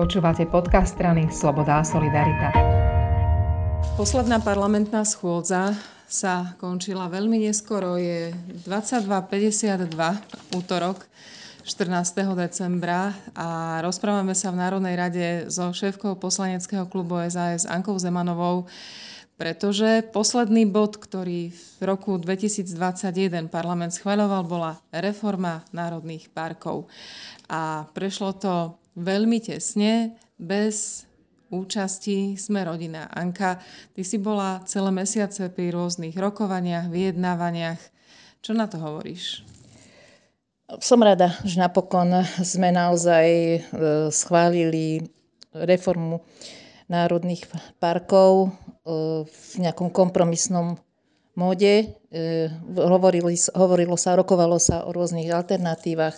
Počúvate podcast strany Sloboda a Solidarita. Posledná parlamentná schôdza sa končila veľmi neskoro. Je 22.52 útorok 14. decembra a rozprávame sa v Národnej rade so šéfkou poslaneckého klubu SAS Ankou Zemanovou, pretože posledný bod, ktorý v roku 2021 parlament schváľoval, bola reforma národných parkov. A prešlo to veľmi tesne, bez účasti sme rodina. Anka, ty si bola celé mesiace pri rôznych rokovaniach, vyjednávaniach. Čo na to hovoríš? Som rada, že napokon sme naozaj e, schválili reformu národných parkov e, v nejakom kompromisnom móde. E, hovorilo, sa, rokovalo sa o rôznych alternatívach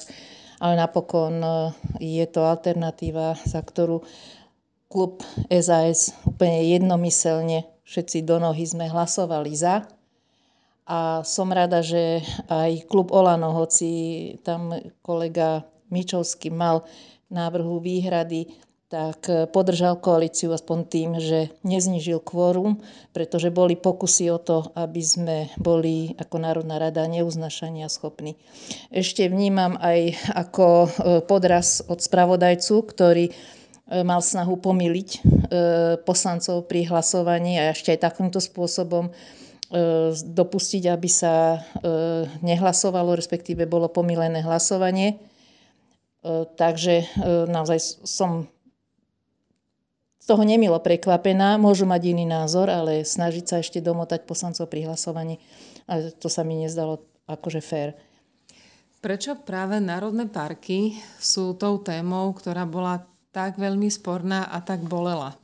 ale napokon e, je to alternatíva, za ktorú klub SAS úplne jednomyselne všetci do nohy sme hlasovali za. A som rada, že aj klub Olano, hoci tam kolega Mičovský mal návrhu výhrady, tak eh, podržal koalíciu aspoň tým, že neznižil kvórum, pretože boli pokusy o to, aby sme boli ako Národná rada neuznašania schopní. Ešte vnímam aj ako eh, podraz od spravodajcu, ktorý eh, mal snahu pomýliť poslancov pri hlasovaní a ešte aj takýmto spôsobom dopustiť, aby sa nehlasovalo, respektíve bolo pomílené hlasovanie. Takže naozaj som z toho nemilo prekvapená, môžu mať iný názor, ale snažiť sa ešte domotať poslancov pri hlasovaní, ale to sa mi nezdalo akože fér. Prečo práve národné parky sú tou témou, ktorá bola tak veľmi sporná a tak bolela?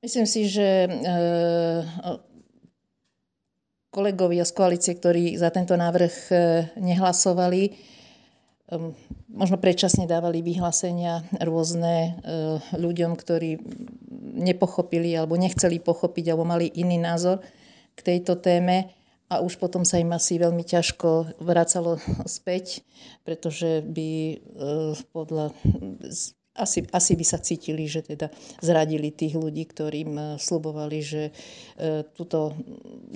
Myslím si, že e, kolegovia z koalície, ktorí za tento návrh e, nehlasovali, možno predčasne dávali vyhlásenia rôzne eh, ľuďom, ktorí nepochopili alebo nechceli pochopiť alebo mali iný názor k tejto téme. A už potom sa im asi veľmi ťažko vracalo späť, pretože by eh, podľa asi, asi by sa cítili, že teda zradili tých ľudí, ktorým eh, slubovali, že túto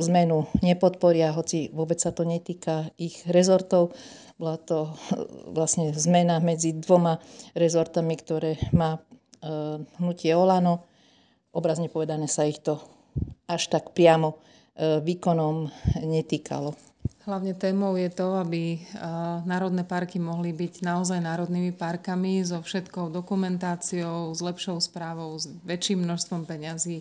zmenu nepodporia, hoci vôbec sa to netýka ich rezortov. Bola to vlastne zmena medzi dvoma rezortami, ktoré má e, hnutie Olano. Obrazne povedané sa ich to až tak priamo e, výkonom netýkalo. Hlavne témou je to, aby e, národné parky mohli byť naozaj národnými parkami so všetkou dokumentáciou, s lepšou správou, s väčším množstvom peňazí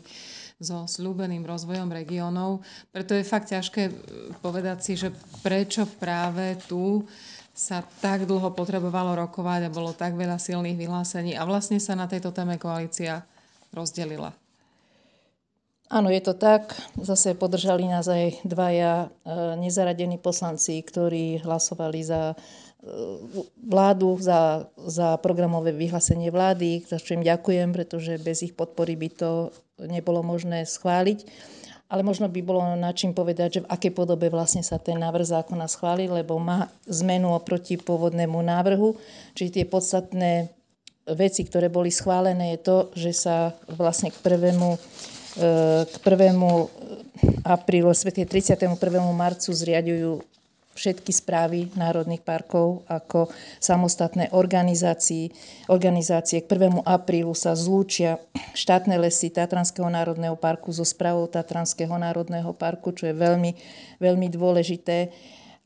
so slúbeným rozvojom regiónov. Preto je fakt ťažké eh, povedať si, že prečo práve tu sa tak dlho potrebovalo rokovať a bolo tak veľa silných vyhlásení a vlastne sa na tejto téme koalícia rozdelila. Áno, je to tak. Zase podržali nás aj dvaja eh, nezaradení poslanci, ktorí hlasovali za vládu za, za programové vyhlásenie vlády, za čo im ďakujem, pretože bez ich podpory by to nebolo možné schváliť. Ale možno by bolo na čím povedať, že v akej podobe vlastne sa ten návrh zákona schváli, lebo má zmenu oproti pôvodnému návrhu. Čiže tie podstatné veci, ktoré boli schválené, je to, že sa vlastne k prvému, e, k prvému aprílu, respektíve 31. marcu zriadujú všetky správy národných parkov ako samostatné organizácie. organizácie. K 1. aprílu sa zlúčia štátne lesy Tatranského národného parku so správou Tatranského národného parku, čo je veľmi, veľmi dôležité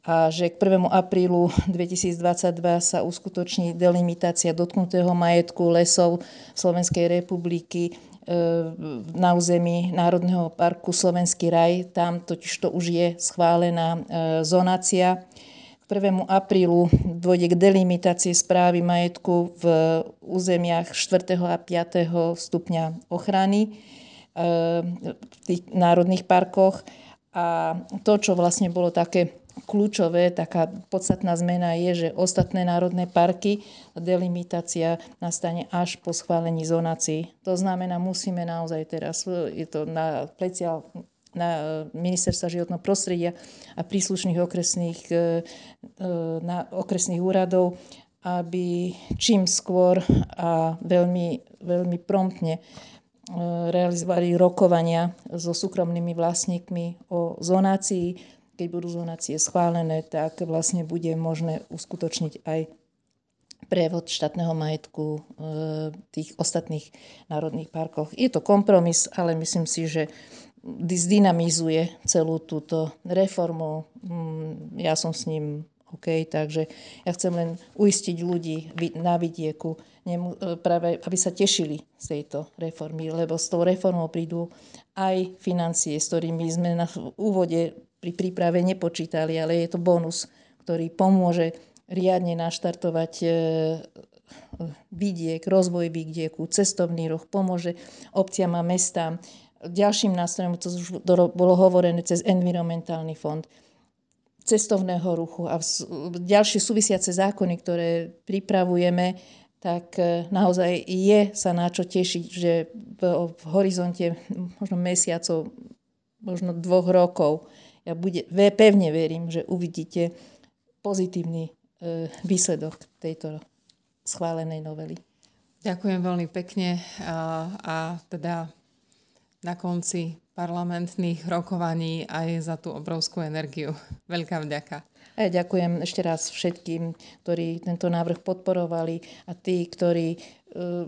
a že k 1. aprílu 2022 sa uskutoční delimitácia dotknutého majetku lesov Slovenskej republiky na území Národného parku Slovenský raj. Tam totiž to už je schválená e, zonácia. K 1. aprílu dôjde k delimitácii správy majetku v územiach 4. a 5. stupňa ochrany e, v tých národných parkoch. A to, čo vlastne bolo také kľúčové, taká podstatná zmena je, že ostatné národné parky, delimitácia nastane až po schválení zonácií. To znamená, musíme naozaj teraz, je to na plecia na ministerstva životného prostredia a príslušných okresných, e, e, na okresných úradov, aby čím skôr a veľmi, veľmi promptne realizovali rokovania so súkromnými vlastníkmi o zonácii. Keď budú zonácie schválené, tak vlastne bude možné uskutočniť aj prevod štátneho majetku v tých ostatných národných parkoch. Je to kompromis, ale myslím si, že zdynamizuje celú túto reformu. Mm, ja som s ním OK, takže ja chcem len uistiť ľudí na vidieku, práve aby sa tešili z tejto reformy, lebo s tou reformou prídu aj financie, s ktorými sme na úvode pri príprave nepočítali, ale je to bonus, ktorý pomôže riadne naštartovať e, vidiek, rozvoj vidieku, cestovný ruch, pomôže obciam a mestám. Ďalším nástrojom, to už bolo hovorené cez environmentálny fond cestovného ruchu a ďalšie súvisiace zákony, ktoré pripravujeme, tak e, naozaj je sa na čo tešiť, že v, horizonte možno mesiacov, možno dvoch rokov, ja bude, pevne verím, že uvidíte pozitívny e, výsledok tejto schválenej novely. Ďakujem veľmi pekne a, a teda na konci parlamentných rokovaní aj za tú obrovskú energiu. Veľká vďaka. A ja ďakujem ešte raz všetkým, ktorí tento návrh podporovali a tí, ktorí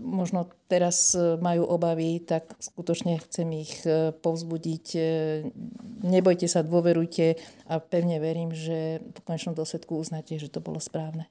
možno teraz e, majú obavy, tak skutočne chcem ich e, povzbudiť. Nebojte sa, dôverujte a pevne verím, že po konečnom dôsledku uznáte, že to bolo správne.